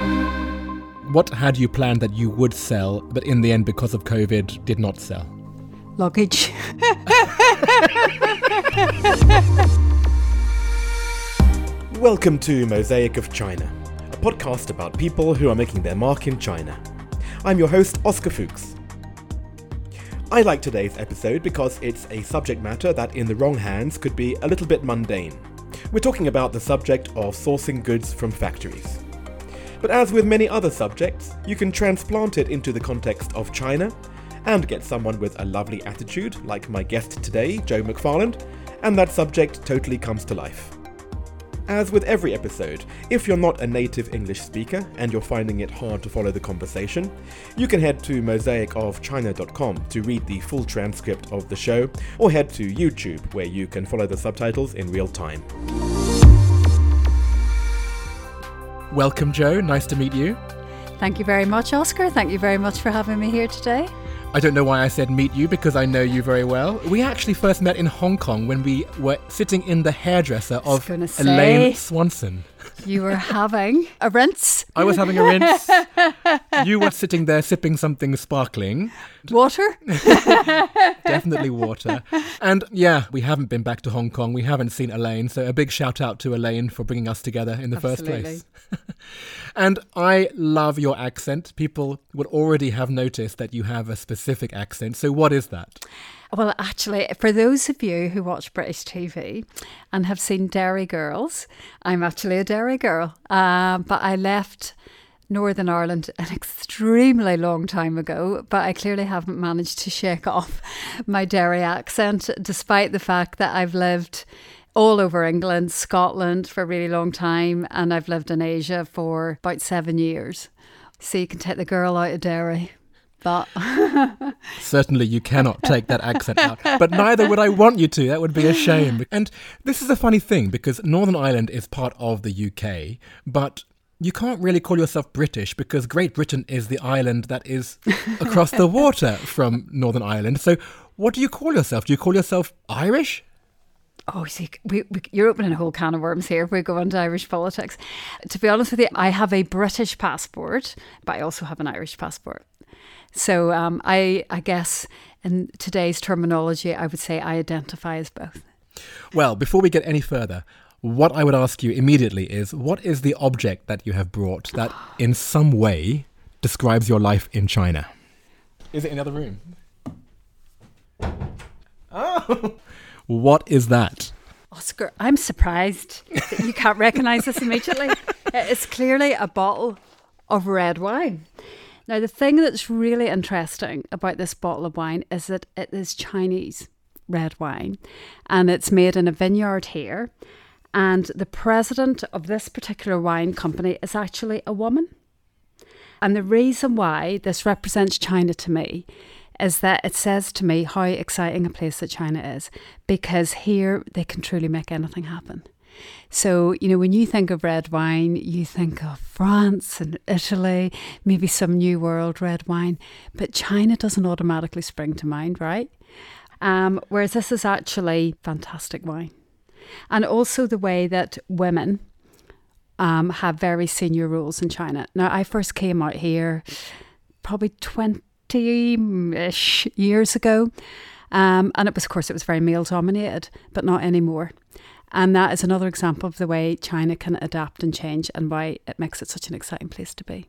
What had you planned that you would sell, but in the end, because of COVID, did not sell? Luggage. Welcome to Mosaic of China, a podcast about people who are making their mark in China. I'm your host, Oscar Fuchs. I like today's episode because it's a subject matter that, in the wrong hands, could be a little bit mundane. We're talking about the subject of sourcing goods from factories. But as with many other subjects, you can transplant it into the context of China and get someone with a lovely attitude, like my guest today, Joe McFarland, and that subject totally comes to life. As with every episode, if you're not a native English speaker and you're finding it hard to follow the conversation, you can head to mosaicofchina.com to read the full transcript of the show, or head to YouTube where you can follow the subtitles in real time. Welcome, Joe. Nice to meet you. Thank you very much, Oscar. Thank you very much for having me here today. I don't know why I said meet you because I know you very well. We actually first met in Hong Kong when we were sitting in the hairdresser of. Elaine Swanson. You were having a rinse. I was having a rinse. you were sitting there sipping something sparkling. Water? Definitely water. And yeah, we haven't been back to Hong Kong. We haven't seen Elaine. So a big shout out to Elaine for bringing us together in the first place. and I love your accent. People would already have noticed that you have a specific accent. So what is that? Well, actually, for those of you who watch British TV and have seen Derry Girls, I'm actually a Derry girl. Uh, but I left Northern Ireland an extremely long time ago, but I clearly haven't managed to shake off my Derry accent, despite the fact that I've lived all over England, Scotland for a really long time, and I've lived in Asia for about seven years. So you can take the girl out of Derry. But Certainly, you cannot take that accent out, but neither would I want you to. That would be a shame. And this is a funny thing because Northern Ireland is part of the UK, but you can't really call yourself British because Great Britain is the island that is across the water from Northern Ireland. So, what do you call yourself? Do you call yourself Irish? Oh, see, we, we, you're opening a whole can of worms here if we go into Irish politics. To be honest with you, I have a British passport, but I also have an Irish passport. So um, I, I guess in today's terminology, I would say I identify as both. Well, before we get any further, what I would ask you immediately is what is the object that you have brought that in some way describes your life in China? Is it in the other room? Oh! What is that? Oscar, I'm surprised that you can't recognize this immediately. It's clearly a bottle of red wine. Now, the thing that's really interesting about this bottle of wine is that it is Chinese red wine and it's made in a vineyard here. And the president of this particular wine company is actually a woman. And the reason why this represents China to me is that it says to me how exciting a place that China is because here they can truly make anything happen. So, you know, when you think of red wine, you think of France and Italy, maybe some New World red wine, but China doesn't automatically spring to mind, right? Um, whereas this is actually fantastic wine. And also the way that women um, have very senior roles in China. Now, I first came out here probably 20 ish years ago. Um, and it was, of course, it was very male dominated, but not anymore. And that is another example of the way China can adapt and change and why it makes it such an exciting place to be.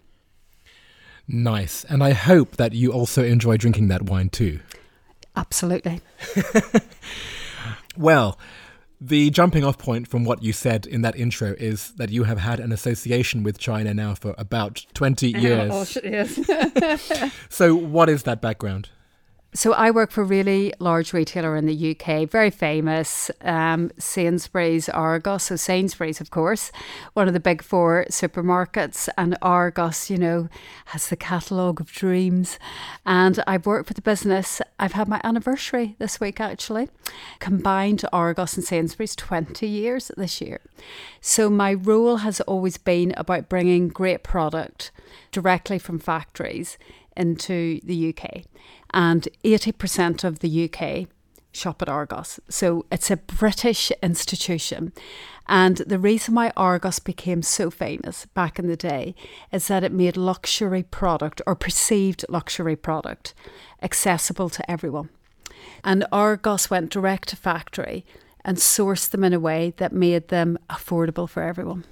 Nice. And I hope that you also enjoy drinking that wine too. Absolutely. Well, the jumping off point from what you said in that intro is that you have had an association with China now for about 20 years. yes. So, what is that background? So I work for a really large retailer in the UK, very famous, um, Sainsbury's, Argos. So Sainsbury's, of course, one of the big four supermarkets, and Argos, you know, has the catalogue of dreams. And I've worked for the business. I've had my anniversary this week, actually. Combined Argos and Sainsbury's, 20 years this year. So my role has always been about bringing great product directly from factories into the UK. And 80% of the UK Shop at Argos. So it's a British institution. And the reason why Argos became so famous back in the day is that it made luxury product or perceived luxury product accessible to everyone. And Argos went direct to factory and sourced them in a way that made them affordable for everyone.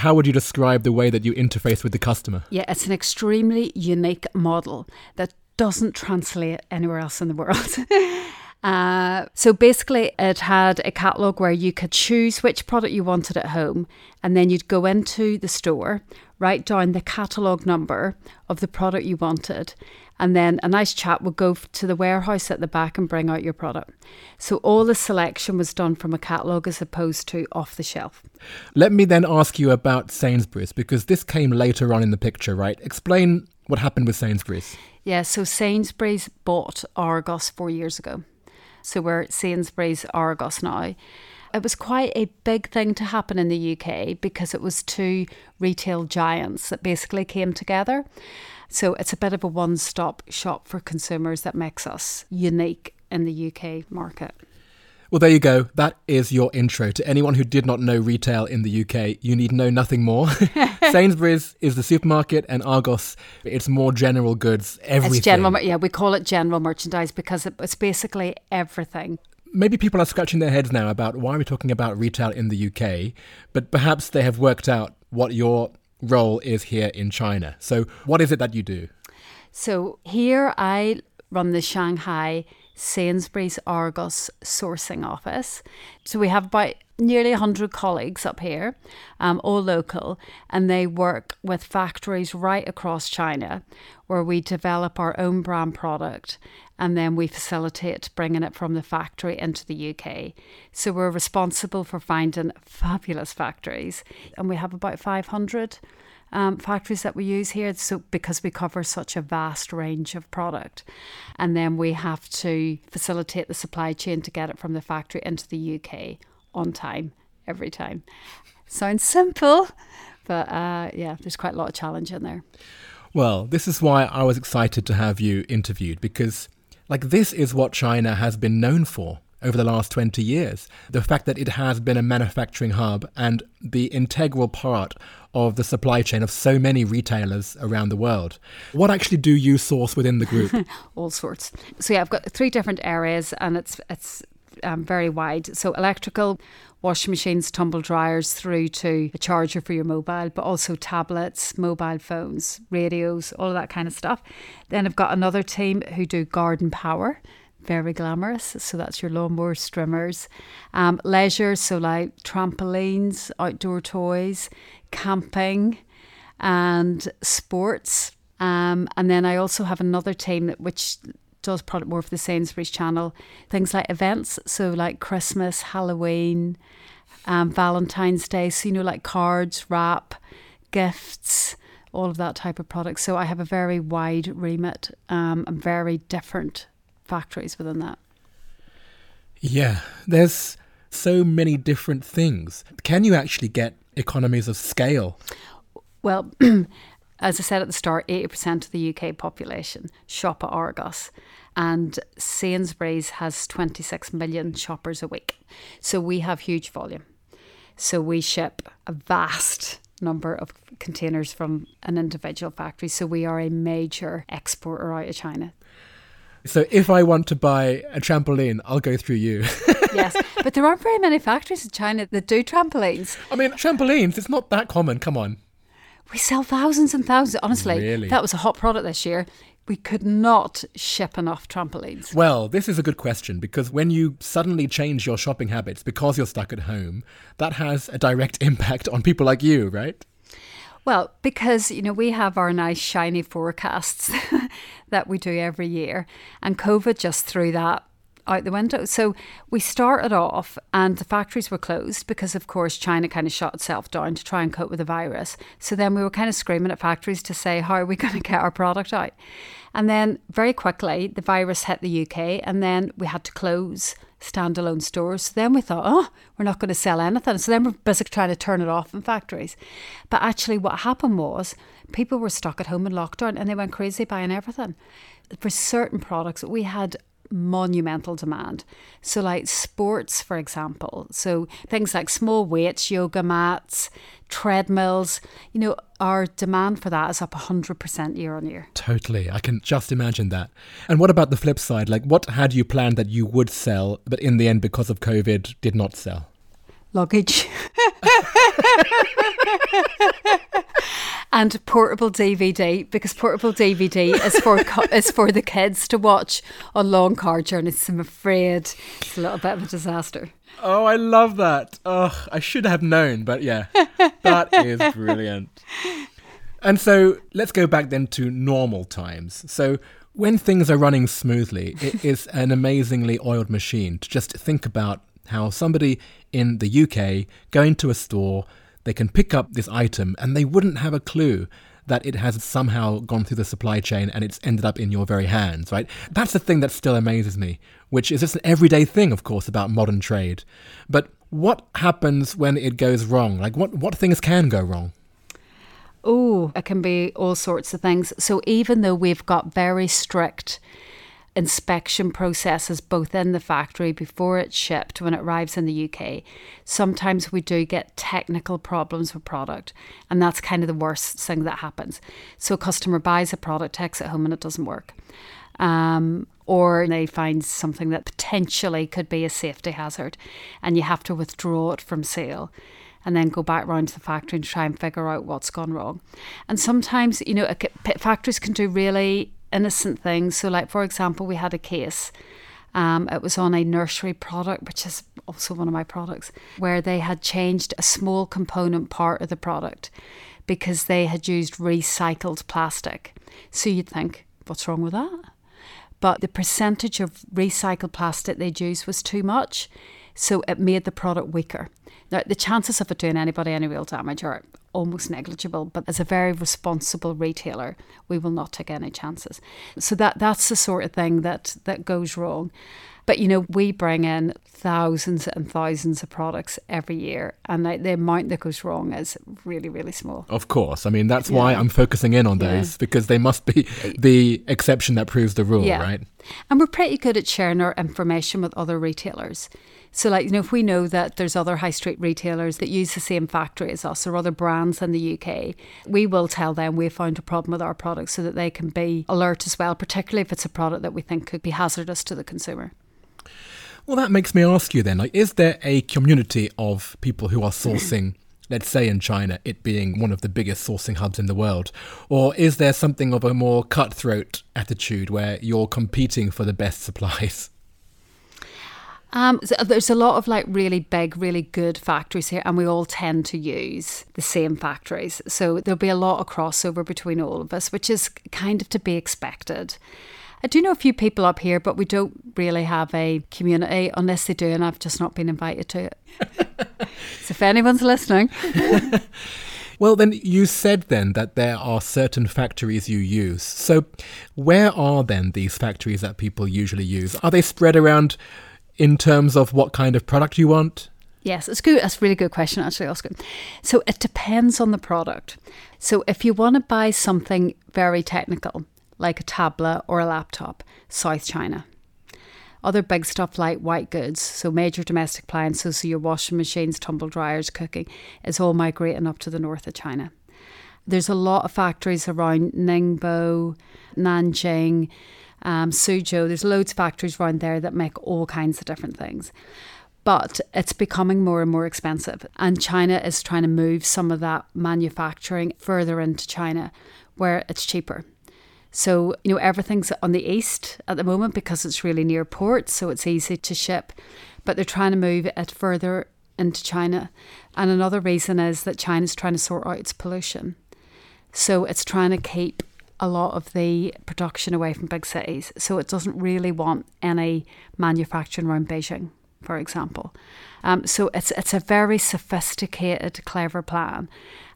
How would you describe the way that you interface with the customer? Yeah, it's an extremely unique model that doesn't translate anywhere else in the world. Uh, so basically, it had a catalogue where you could choose which product you wanted at home, and then you'd go into the store, write down the catalogue number of the product you wanted, and then a nice chap would go to the warehouse at the back and bring out your product. So all the selection was done from a catalogue as opposed to off the shelf. Let me then ask you about Sainsbury's because this came later on in the picture, right? Explain what happened with Sainsbury's. Yeah, so Sainsbury's bought Argos four years ago. So we're at Sainsbury's Argos now. It was quite a big thing to happen in the UK because it was two retail giants that basically came together. So it's a bit of a one stop shop for consumers that makes us unique in the UK market. Well, there you go. That is your intro. To anyone who did not know retail in the UK, you need know nothing more. Sainsbury's is the supermarket, and Argos, it's more general goods, everything. It's general, yeah, we call it general merchandise because it's basically everything. Maybe people are scratching their heads now about why we're talking about retail in the UK, but perhaps they have worked out what your role is here in China. So, what is it that you do? So, here I run the Shanghai Sainsbury's Argos sourcing office. So we have about nearly 100 colleagues up here, um, all local, and they work with factories right across China where we develop our own brand product and then we facilitate bringing it from the factory into the UK. So we're responsible for finding fabulous factories, and we have about 500 um, factories that we use here. So because we cover such a vast range of product, and then we have to facilitate the supply chain to get it from the factory into the UK on time every time. Sounds simple, but uh, yeah, there's quite a lot of challenge in there. Well, this is why I was excited to have you interviewed because, like, this is what China has been known for over the last 20 years. The fact that it has been a manufacturing hub and the integral part of the supply chain of so many retailers around the world. What actually do you source within the group? All sorts. So yeah, I've got three different areas, and it's it's um, very wide. So electrical, washing machines, tumble dryers, through to a charger for your mobile, but also tablets, mobile phones, radios, all of that kind of stuff. Then I've got another team who do garden power very glamorous. So that's your lawnmower strimmers. Um, leisure, so like trampolines, outdoor toys, camping, and sports. Um, and then I also have another team that, which does product more for the Sainsbury's channel. Things like events, so like Christmas, Halloween, um, Valentine's Day. So you know, like cards, wrap, gifts, all of that type of product. So I have a very wide remit um, and very different factories within that. Yeah, there's so many different things. Can you actually get economies of scale? Well, as I said at the start, 80% of the UK population shop at Argos, and Sainsbury's has 26 million shoppers a week. So we have huge volume. So we ship a vast number of containers from an individual factory. So we are a major exporter out of China. So if I want to buy a trampoline, I'll go through you. yes, but there aren't very many factories in China that do trampolines. I mean, trampolines, it's not that common. Come on. We sell thousands and thousands. Honestly, Really? that was a hot product this year. We could not ship enough trampolines. Well, this is a good question because when you suddenly change your shopping habits because you're stuck at home, that has a direct impact on people like you, right? Well, because you know we have our nice shiny forecasts that we do every year, and COVID just threw that out the window. So we started off, and the factories were closed because, of course, China kind of shut itself down to try and cope with the virus. So then we were kind of screaming at factories to say, how are we going to get our product out? And then very quickly, the virus hit the UK, and then we had to close standalone stores. So then we thought, oh, we're not going to sell anything. So then we're busy trying to turn it off in factories. But actually, what happened was people were stuck at home in lockdown and they went crazy buying everything. For certain products, we had monumental demand. So, like sports, for example, so things like small weights, yoga mats, treadmills, you know, our demand for that is up 100% year on year. Totally. I can just imagine that. And what about the flip side? Like, what had you planned that you would sell, but in the end, because of COVID, did not sell? Luggage. and portable DVD because portable DVD is for is for the kids to watch on long car journeys. I'm afraid it's a little bit of a disaster. Oh, I love that. Oh, I should have known, but yeah, that is brilliant. And so let's go back then to normal times. So when things are running smoothly, it is an amazingly oiled machine to just think about how somebody in the UK going to a store they can pick up this item and they wouldn't have a clue that it has somehow gone through the supply chain and it's ended up in your very hands, right? That's the thing that still amazes me, which is just an everyday thing, of course, about modern trade. But what happens when it goes wrong? Like, what, what things can go wrong? Oh, it can be all sorts of things. So, even though we've got very strict inspection processes both in the factory before it's shipped when it arrives in the UK. Sometimes we do get technical problems with product, and that's kind of the worst thing that happens. So a customer buys a product, takes it home, and it doesn't work. Um, or they find something that potentially could be a safety hazard, and you have to withdraw it from sale and then go back round to the factory and try and figure out what's gone wrong. And sometimes, you know, factories can do really innocent things. So, like for example, we had a case. Um, it was on a nursery product, which is also one of my products, where they had changed a small component part of the product because they had used recycled plastic. So you'd think, what's wrong with that? But the percentage of recycled plastic they'd used was too much, so it made the product weaker. Now, the chances of it doing anybody any real damage are almost negligible, but as a very responsible retailer, we will not take any chances. So that that's the sort of thing that that goes wrong. But you know, we bring in thousands and thousands of products every year, and the, the amount that goes wrong is really, really small. Of course, I mean that's yeah. why I'm focusing in on those yeah. because they must be the exception that proves the rule, yeah. right? And we're pretty good at sharing our information with other retailers. So, like, you know, if we know that there's other high street retailers that use the same factory as us or other brands in the UK, we will tell them we've found a problem with our product so that they can be alert as well, particularly if it's a product that we think could be hazardous to the consumer. Well, that makes me ask you then, like, is there a community of people who are sourcing? let's say in China, it being one of the biggest sourcing hubs in the world? Or is there something of a more cutthroat attitude where you're competing for the best supplies? Um, so there's a lot of like really big, really good factories here, and we all tend to use the same factories. So there'll be a lot of crossover between all of us, which is kind of to be expected. I do know a few people up here, but we don't really have a community unless they do, and I've just not been invited to it. so if anyone's listening. Well, then you said then that there are certain factories you use. So, where are then these factories that people usually use? Are they spread around in terms of what kind of product you want? Yes, it's good. That's a really good question, actually, Oscar. So it depends on the product. So if you want to buy something very technical, like a tablet or a laptop, South China. Other big stuff like white goods, so major domestic appliances, so your washing machines, tumble dryers, cooking, is all migrating up to the north of China. There's a lot of factories around Ningbo, Nanjing, um, Suzhou. There's loads of factories around there that make all kinds of different things. But it's becoming more and more expensive. And China is trying to move some of that manufacturing further into China where it's cheaper. So, you know, everything's on the east at the moment because it's really near ports, so it's easy to ship. But they're trying to move it further into China. And another reason is that China's trying to sort out its pollution. So it's trying to keep a lot of the production away from big cities. So it doesn't really want any manufacturing around Beijing, for example. Um, so it's it's a very sophisticated, clever plan,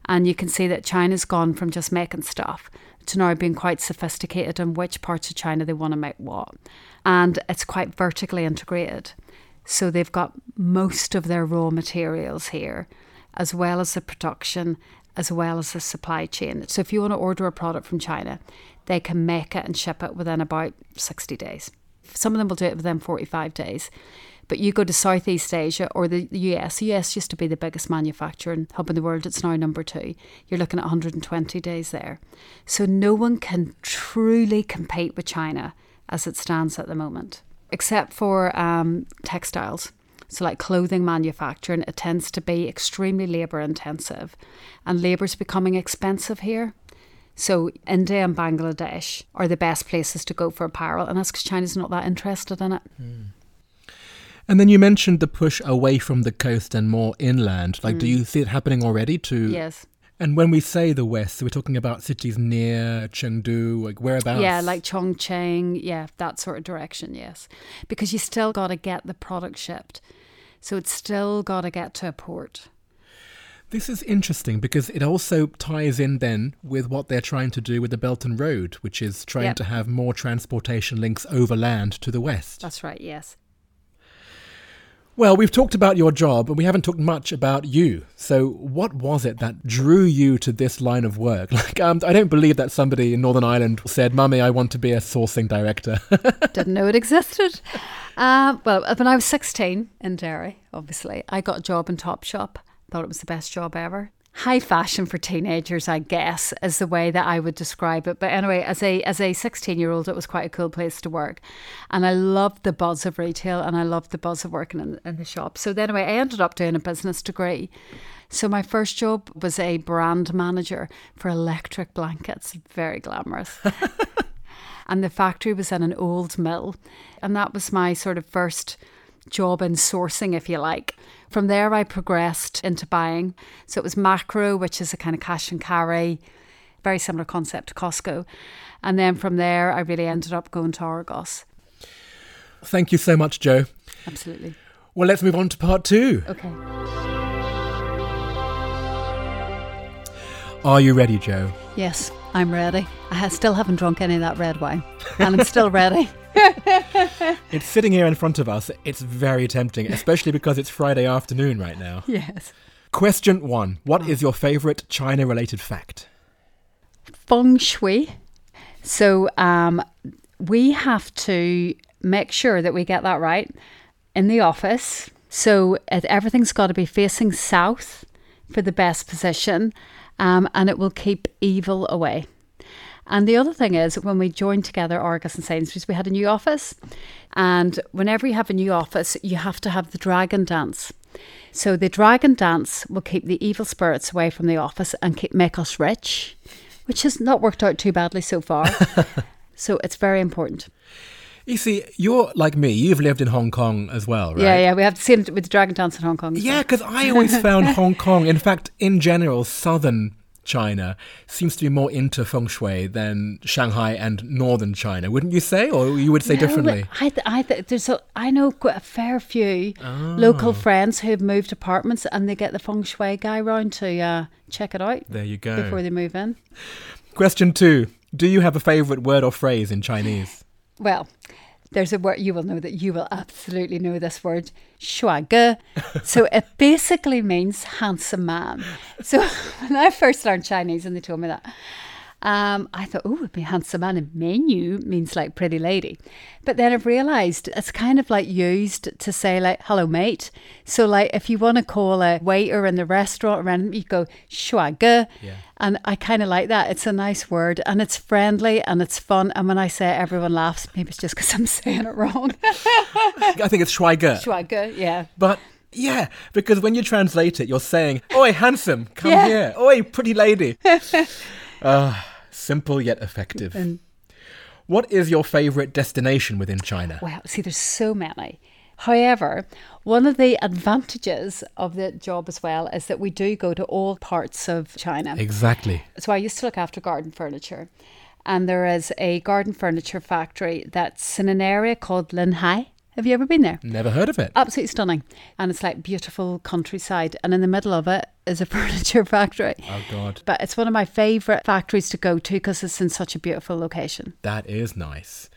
and you can see that China's gone from just making stuff to now being quite sophisticated in which parts of China they want to make what, and it's quite vertically integrated. So they've got most of their raw materials here, as well as the production as well as the supply chain. So if you want to order a product from China, they can make it and ship it within about 60 days. Some of them will do it within 45 days. But you go to Southeast Asia or the US, the US used to be the biggest manufacturing hub in the world, it's now number two. You're looking at 120 days there. So no one can truly compete with China as it stands at the moment, except for um, textiles. So, like clothing manufacturing, it tends to be extremely labour intensive, and labour is becoming expensive here. So, India and Bangladesh are the best places to go for apparel, and that's because China's not that interested in it. Hmm. And then you mentioned the push away from the coast and more inland. Like, do hmm. you see it happening already? To Yes. And when we say the west, we're talking about cities near Chengdu, like whereabouts? Yeah, like Chongqing, yeah, that sort of direction, yes. Because you still got to get the product shipped. So it's still got to get to a port. This is interesting because it also ties in then with what they're trying to do with the Belt and Road, which is trying Yep. to have more transportation links overland to the west. That's right, yes. Well, we've talked about your job, but we haven't talked much about you. So, what was it that drew you to this line of work? Like, um, I don't believe that somebody in Northern Ireland said, "Mummy, I want to be a sourcing director." Didn't know it existed. Um, well, when I was 16 in Derry, obviously, I got a job in Topshop. Thought it was the best job ever. High fashion for teenagers, I guess, is the way that I would describe it. But anyway, as a as a 16 year old, it was quite a cool place to work, and I loved the buzz of retail, and I loved the buzz of working in, in the shop. So then, anyway, I ended up doing a business degree. So my first job was a brand manager for electric blankets. Very glamorous and the factory was in an old mill. And that was my sort of first job in sourcing, if you like. From there, I progressed into buying. So it was Makro, which is a kind of cash and carry, very similar concept to Costco. And then from there, I really ended up going to Argos. Thank you so much, Joe. Absolutely. Well, let's move on to part two. Okay. Are you ready, Joe? Yes, I'm ready. I still haven't drunk any of that red wine, and I'm still ready. It's sitting here in front of us. It's very tempting, especially because it's Friday afternoon right now. Yes. Question one What is your favorite China related fact? feng shui. So um, we have to make sure that we get that right in the office. So everything's got to be facing south for the best position, um, and it will keep evil away. And the other thing is, when we joined together Argos and Sainsbury's, we had a new office. And whenever you have a new office, you have to have the dragon dance. So the dragon dance will keep the evil spirits away from the office and keep, make us rich, which has not worked out too badly so far. so it's very important. You see, you're like me. You've lived in Hong Kong as well, right? Yeah, yeah, we have the same with the dragon dance in Hong Kong. Yeah, because I always found Hong Kong, in fact, in general, southern China seems to be more into feng shui than Shanghai and northern China, wouldn't you say? Or you would say No, differently? I, th- I th- there's a, I know quite a fair few local friends who've moved apartments and they get the feng shui guy round to uh, check it out There you go. before they move in. Question two Do you have a favorite word or phrase in Chinese? Well, there's a word you will know that you will absolutely know this word, shuage. so it basically means handsome man. So when I first learned Chinese and they told me that, um, I thought, oh, it'd be handsome man. And meinü means like pretty lady. But then I've realised it's kind of like used to say like, hello, mate. So like if you want to call a waiter in the restaurant around, you go, shuage. Yeah. And I kind of like that. It's a nice word and it's friendly and it's fun. And when I say it, everyone laughs. Maybe it's just because I'm saying it wrong. I think it's Schweiger. Schwager, yeah. But yeah, because when you translate it, you're saying, Oi, handsome, come Yeah. here. Oi, pretty lady. uh, simple yet effective. And What is your favorite destination within China? Well, see, there's so many. However, one of the advantages of the job as well is that we do go to all parts of China. Exactly. So I used to look after garden furniture, and there is a garden furniture factory that's in an area called Linhai. Have you ever been there? Never heard of it. Absolutely stunning. And it's like beautiful countryside. And in the middle of it is a furniture factory. Oh, God. But it's one of my favourite factories to go to because it's in such a beautiful location. That is nice.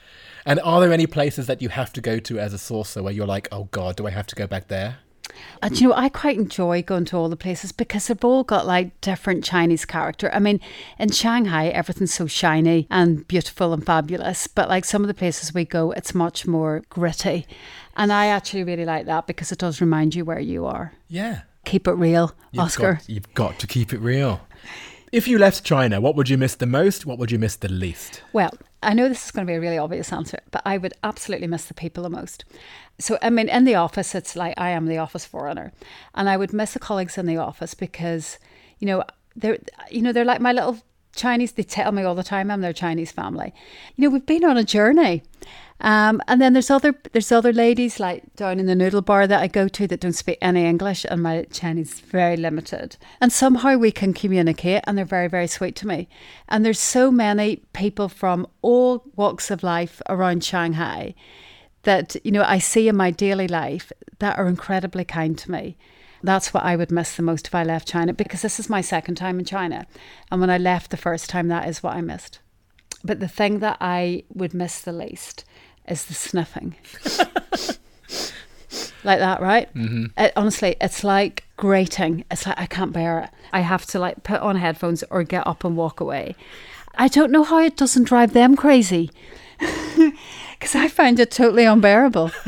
And are there any places that you have to go to as a saucer where you're like, oh God, do I have to go back there? Uh, and you know, I quite enjoy going to all the places because they've all got like different Chinese character. I mean, in Shanghai, everything's so shiny and beautiful and fabulous, but like some of the places we go, it's much more gritty. And I actually really like that because it does remind you where you are. Yeah. Keep it real, You've Oscar. Got, you've got to keep it real. If you left China, what would you miss the most? What would you miss the least? Well, I know this is going to be a really obvious answer, but I would absolutely miss the people the most. So, I mean, in the office, it's like I am the office foreigner, and I would miss the colleagues in the office because, you know, they're, you know, they're like my little Chinese. They tell me all the time I'm their Chinese family. You know, we've been on a journey, um, and then there's other there's other ladies like down in the noodle bar that I go to that don't speak any English, and my Chinese is very limited. And somehow we can communicate, and they're very very sweet to me. And there's so many people from all walks of life around Shanghai that you know I see in my daily life that are incredibly kind to me. That's what I would miss the most if I left China because this is my second time in China, and when I left the first time, that is what I missed. But the thing that I would miss the least is the sniffing. like that, right? Mm-hmm. It, honestly, it's like grating. It's like I can't bear it. I have to like put on headphones or get up and walk away. I don't know how it doesn't drive them crazy because I find it totally unbearable.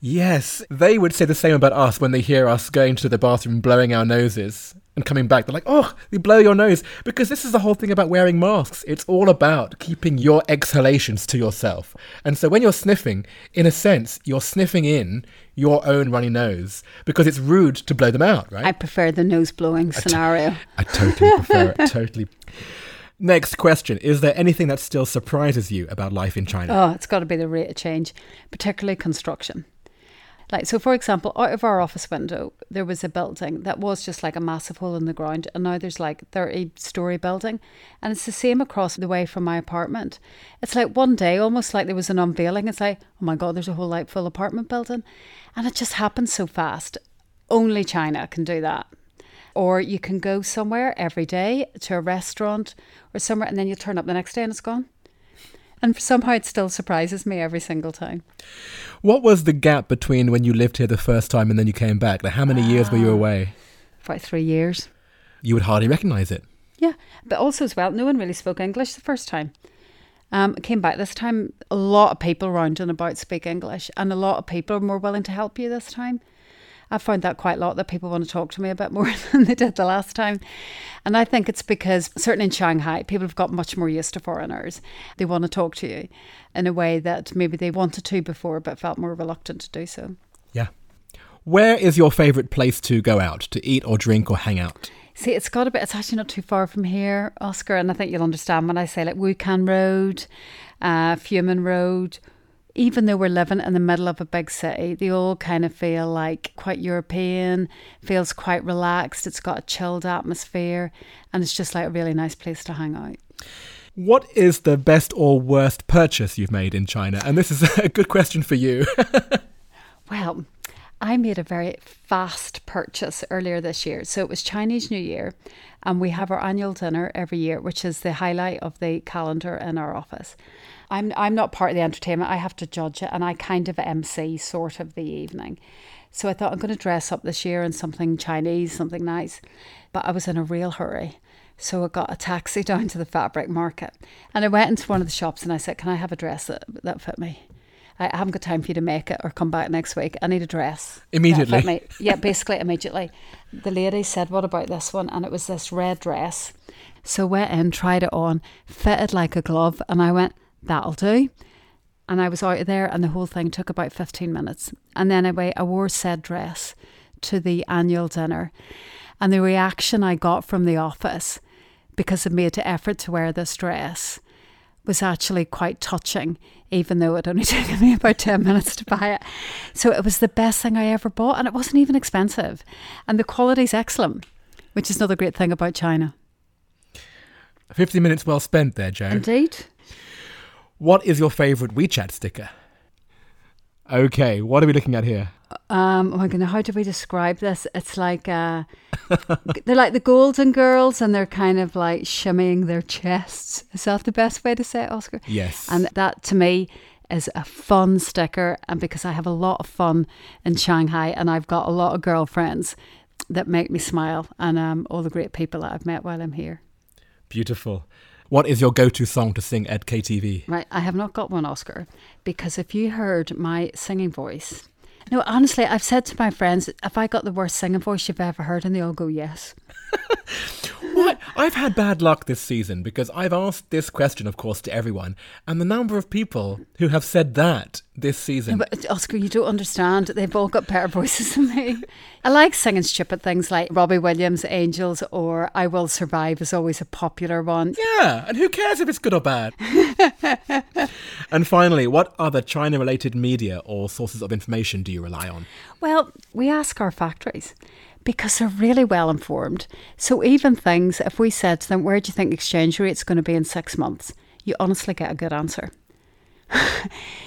Yes, they would say the same about us when they hear us going to the bathroom, blowing our noses, and coming back. They're like, oh, you blow your nose. Because this is the whole thing about wearing masks. It's all about keeping your exhalations to yourself. And so when you're sniffing, in a sense, you're sniffing in your own runny nose because it's rude to blow them out, right? I prefer the nose blowing scenario. I totally prefer it. Totally. Next question Is there anything that still surprises you about life in China? Oh, it's got to be the rate of change, particularly construction. Like, so for example, out of our office window, there was a building that was just like a massive hole in the ground, and now there's like 30 story building, and it's the same across the way from my apartment. It's like one day, almost like there was an unveiling. It's like, oh my God, there's a whole like full apartment building. And it just happens so fast. Only China can do that. Or you can go somewhere every day to a restaurant or somewhere, and then you turn up the next day and it's gone. And somehow it still surprises me every single time. What was the gap between when you lived here the first time and then you came back? Like, how many years were you away? About three years. You would hardly recognize it. Yeah, but also as well, no one really spoke English the first time. Um, came back this time. A lot of people around and about speak English, and a lot of people are more willing to help you this time. I found that quite a lot that people want to talk to me a bit more than they did the last time. And I think it's because, certainly in Shanghai, people have got much more used to foreigners. They want to talk to you in a way that maybe they wanted to before but felt more reluctant to do so. Yeah. Where is your favorite place to go out, to eat or drink or hang out? See, it's got a bit, it's actually not too far from here, Oscar, and I think you'll understand when I say like Wukang Road, uh, Fumin Road, even though we're living in the middle of a big city, they all kind of feel like quite European, feels quite relaxed. It's got a chilled atmosphere, and it's just like a really nice place to hang out. What is the best or worst purchase you've made in China? And this is a good question for you. well, I made a very fast purchase earlier this year. So it was Chinese New Year, and we have our annual dinner every year, which is the highlight of the calendar in our office. I'm I'm not part of the entertainment. I have to judge it, and I kind of MC sort of the evening. So I thought I'm going to dress up this year in something Chinese, something nice. But I was in a real hurry. So I got a taxi down to the fabric market. And I went into one of the shops and I said, Can I have a dress that, that fit me? I haven't got time for you to make it or come back next week. I need a dress. Immediately. Yeah, basically immediately. The lady said, What about this one? And it was this red dress. So went in, tried it on, fitted like a glove, and I went, That'll do. And I was out of there and the whole thing took about 15 minutes. And then I, I wore said dress to the annual dinner. And the reaction I got from the office because I made the effort to wear this dress was actually quite touching, even though it only took me about 10 minutes to buy it. So it was the best thing I ever bought, and it wasn't even expensive. And the quality's excellent, which is another great thing about China. 50 minutes well spent there, Joe. Indeed. What is your favourite WeChat sticker? Okay, what are we looking at here? Um, oh my goodness, how do we describe this? It's like uh, they're like the Golden Girls, and they're kind of like shimmying their chests. Is that the best way to say it, Oscar? Yes. And that to me is a fun sticker, and because I have a lot of fun in Shanghai and I've got a lot of girlfriends that make me smile, and um, all the great people that I've met while I'm here. Beautiful. What is your go to song to sing at KTV? Right, I have not got one Oscar because if you heard my singing voice, no, honestly, I've said to my friends, if I got the worst singing voice you've ever heard, and they all go, yes. I've had bad luck this season because I've asked this question, of course, to everyone, and the number of people who have said that this season. But Oscar, you don't understand. They've all got better voices than me. I like singing stupid things like Robbie Williams' Angels or I Will Survive is always a popular one. Yeah, and who cares if it's good or bad? and finally, what other China related media or sources of information do you rely on? Well, we ask our factories because they're really well informed. So even things, if we said to them, where do you think exchange rate's going to be in six months? You honestly get a good answer.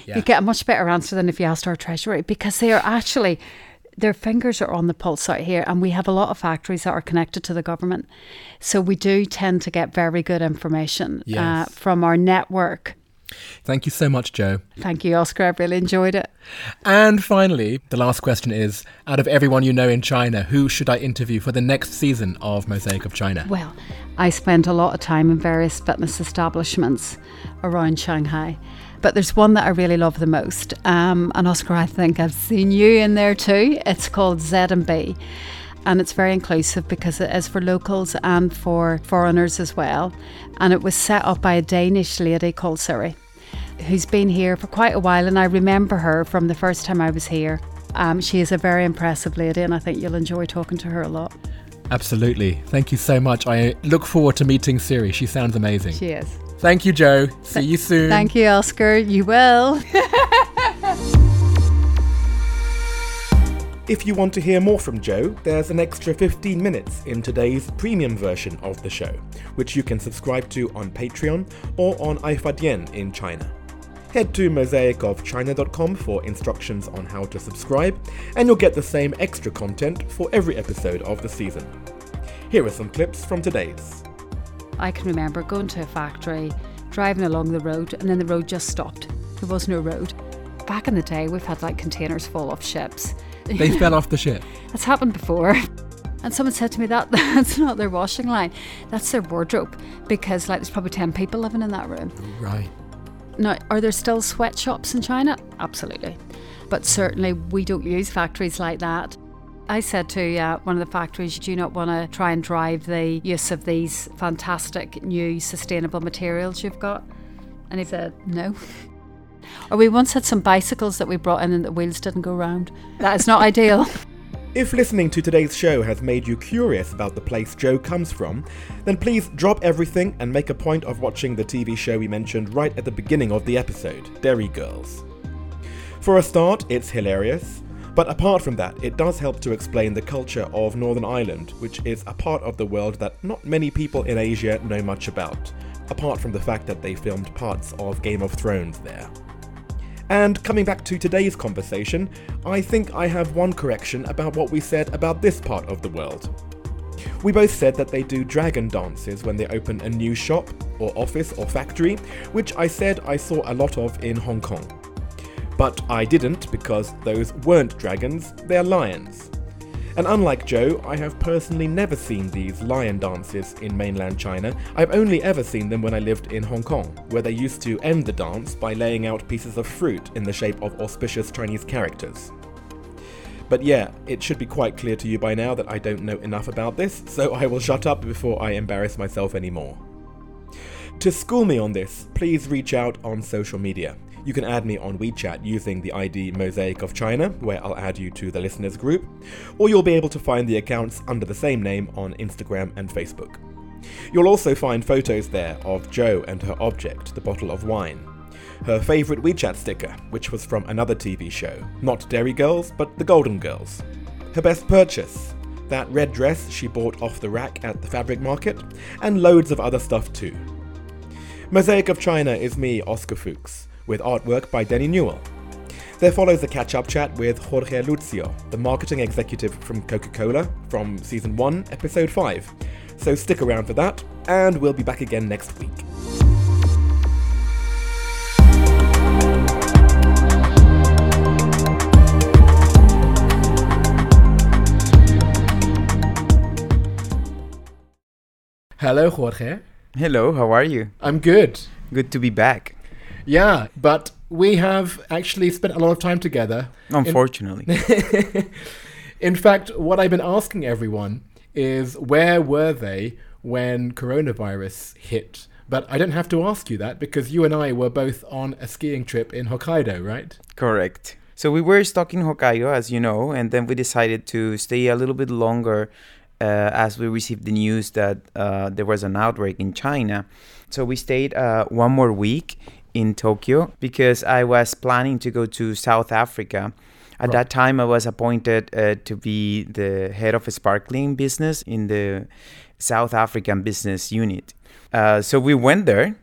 Yeah. You get a much better answer than if you asked our treasury because they are actually their fingers are on the pulse out here and we have a lot of factories that are connected to the government. So we do tend to get very good information uh, from our network. Thank you so much, Joe. Thank you, Oscar. I really enjoyed it. And finally, the last question is out of everyone you know in China, who should I interview for the next season of Mosaic of China? Well, I spent a lot of time in various fitness establishments around Shanghai, but there's one that I really love the most. Um, and Oscar, I think I've seen you in there too. It's called Z&B. And it's very inclusive because it is for locals and for foreigners as well. And it was set up by a Danish lady called Siri, who's been here for quite a while. And I remember her from the first time I was here. Um, she is a very impressive lady, and I think you'll enjoy talking to her a lot. Absolutely. Thank you so much. I look forward to meeting Siri. She sounds amazing. She is. Thank you, Joe. See you soon. Thank you, Oscar. You will. If you want to hear more from Joe, there's an extra 15 minutes in today's premium version of the show, which you can subscribe to on Patreon or on iFadian in China. Head to mosaicofchina.com for instructions on how to subscribe, and you'll get the same extra content for every episode of the season. Here are some clips from today's. I can remember going to a factory, driving along the road, and then the road just stopped. There was no road. Back in the day, we've had like containers full of ships. They fell off the ship. That's happened before. And someone said to me that that's not their washing line, that's their wardrobe because like there's probably 10 people living in that room. Right. Now, are there still sweatshops in China? Absolutely. But certainly we don't use factories like that. I said to uh, one of the factories, do you not want to try and drive the use of these fantastic new sustainable materials you've got? And he said, no. Or we once had some bicycles that we brought in and the wheels didn't go round. That is not ideal. If listening to today's show has made you curious about the place Joe comes from, then please drop everything and make a point of watching the TV show we mentioned right at the beginning of the episode, Derry Girls. For a start, it's hilarious, but apart from that, it does help to explain the culture of Northern Ireland, which is a part of the world that not many people in Asia know much about, apart from the fact that they filmed parts of Game of Thrones there. And coming back to today's conversation, I think I have one correction about what we said about this part of the world. We both said that they do dragon dances when they open a new shop, or office, or factory, which I said I saw a lot of in Hong Kong. But I didn't because those weren't dragons, they're lions. And unlike Joe, I have personally never seen these lion dances in mainland China. I've only ever seen them when I lived in Hong Kong, where they used to end the dance by laying out pieces of fruit in the shape of auspicious Chinese characters. But yeah, it should be quite clear to you by now that I don't know enough about this, so I will shut up before I embarrass myself anymore. To school me on this, please reach out on social media. You can add me on WeChat using the ID Mosaic of China, where I'll add you to the listeners group, or you'll be able to find the accounts under the same name on Instagram and Facebook. You'll also find photos there of Jo and her object, the bottle of wine. Her favourite WeChat sticker, which was from another TV show, not Derry Girls, but The Golden Girls. Her best purchase, that red dress she bought off the rack at the fabric market, and loads of other stuff too. Mosaic of China is me, Oscar Fuchs, with artwork by Denny Newell. There follows a catch up chat with Jorge Lucio, the marketing executive from Coca Cola, from Season 1, Episode 5. So stick around for that, and we'll be back again next week. Hello, Jorge. Hello, how are you? I'm good. Good to be back. Yeah, but we have actually spent a lot of time together. Unfortunately. In, in fact, what I've been asking everyone is where were they when coronavirus hit? But I don't have to ask you that because you and I were both on a skiing trip in Hokkaido, right? Correct. So we were stuck in Hokkaido, as you know, and then we decided to stay a little bit longer uh, as we received the news that uh, there was an outbreak in China. So we stayed uh, one more week in Tokyo because I was planning to go to South Africa. At Right. that time, I was appointed uh, to be the head of a sparkling business in the South African business unit. Uh, so we went there,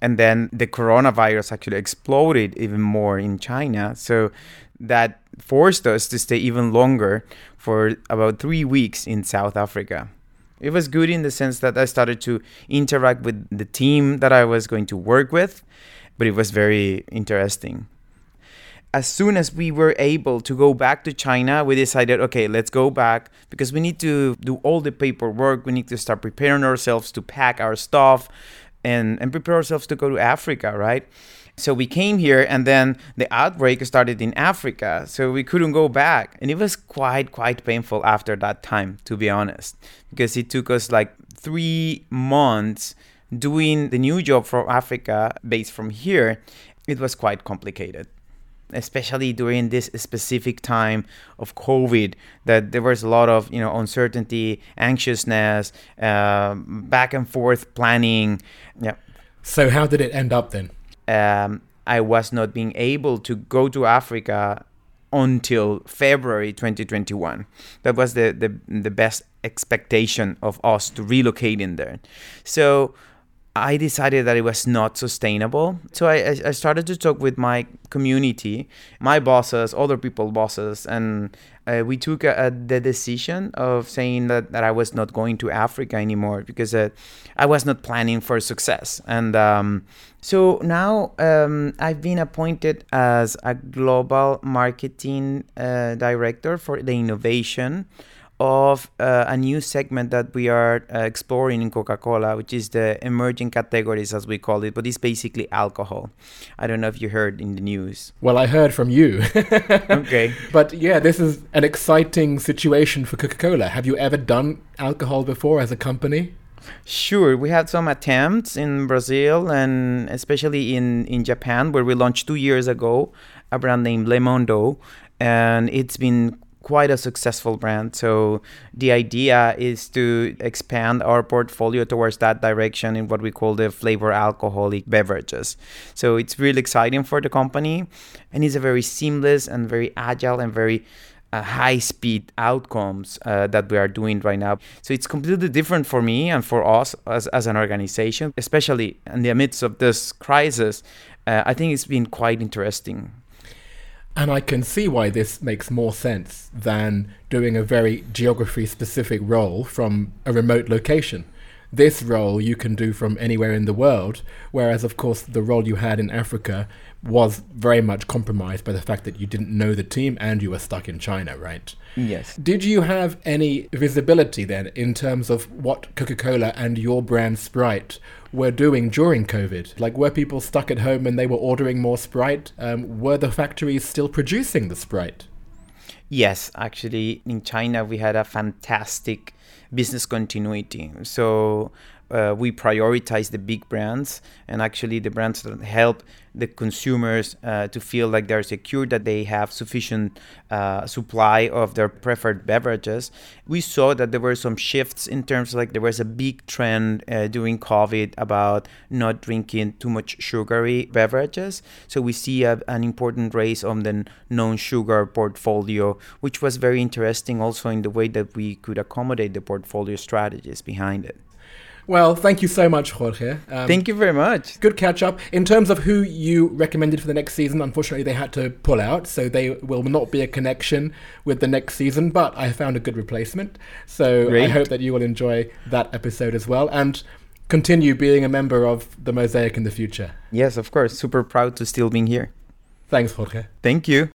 and then the coronavirus actually exploded even more in China. So that forced us to stay even longer for about three weeks in South Africa. It was good in the sense that I started to interact with the team that I was going to work with, but it was very interesting. As soon as we were able to go back to China, we decided, okay, let's go back because we need to do all the paperwork. We need to start preparing ourselves to pack our stuff and, and prepare ourselves to go to Africa, right? So we came here and then the outbreak started in Africa. So we couldn't go back. And it was quite, quite painful after that time, to be honest, because it took us like three months doing the new job for Africa based from here. It was quite complicated especially during this specific time of COVID, that there was a lot of you know uncertainty, anxiousness, um, back and forth planning. Yeah, So, how did it end up then? Um, I was not being able to go to Africa until February 2021. That was the, the, the best expectation of us to relocate in there. So I decided that it was not sustainable. So I, I- started to talk with my community, my bosses, other people bosses, and uh, we took a, a, the decision of saying that, that I was not going to Africa anymore because uh, I was not planning for success. And um, so now um, I've been appointed as a global marketing uh, director for the innovation of uh, a new segment that we are uh, exploring in Coca Cola, which is the emerging categories, as we call it, but it's basically alcohol. I don't know if you heard in the news. Well, I heard from you. Okay. But yeah, this is an exciting situation for Coca Cola. Have you ever done alcohol before as a company? Sure, we had some attempts in Brazil and especially in, in Japan, where we launched two years ago a brand named Lemondo, and it's been quite a successful brand. So the idea is to expand our portfolio towards that direction in what we call the flavor alcoholic beverages. So it's really exciting for the company, and it's a very seamless and very agile and very uh, high speed outcomes uh, that we are doing right now. So it's completely different for me and for us as, as an organization, especially in the midst of this crisis. Uh, I think it's been quite interesting. And I can see why this makes more sense than doing a very geography specific role from a remote location. This role you can do from anywhere in the world, whereas, of course, the role you had in Africa was very much compromised by the fact that you didn't know the team and you were stuck in China, right? Yes. Did you have any visibility then in terms of what Coca Cola and your brand Sprite were doing during COVID? Like, were people stuck at home and they were ordering more Sprite? Um, were the factories still producing the Sprite? Yes, actually, in China, we had a fantastic business continuity. So uh, we prioritize the big brands and actually the brands that help the consumers uh, to feel like they're secure, that they have sufficient uh, supply of their preferred beverages. We saw that there were some shifts in terms like there was a big trend uh, during COVID about not drinking too much sugary beverages. So we see a, an important raise on the non-sugar portfolio, which was very interesting also in the way that we could accommodate the portfolio strategies behind it. Well, thank you so much, Jorge. Um, Thank you very much. Good catch up. In terms of who you recommended for the next season, unfortunately they had to pull out, so they will not be a connection with the next season, but I found a good replacement. So I hope that you will enjoy that episode as well and continue being a member of the Mosaic in the future. Yes, of course. Super proud to still being here. Thanks, Jorge. Thank you.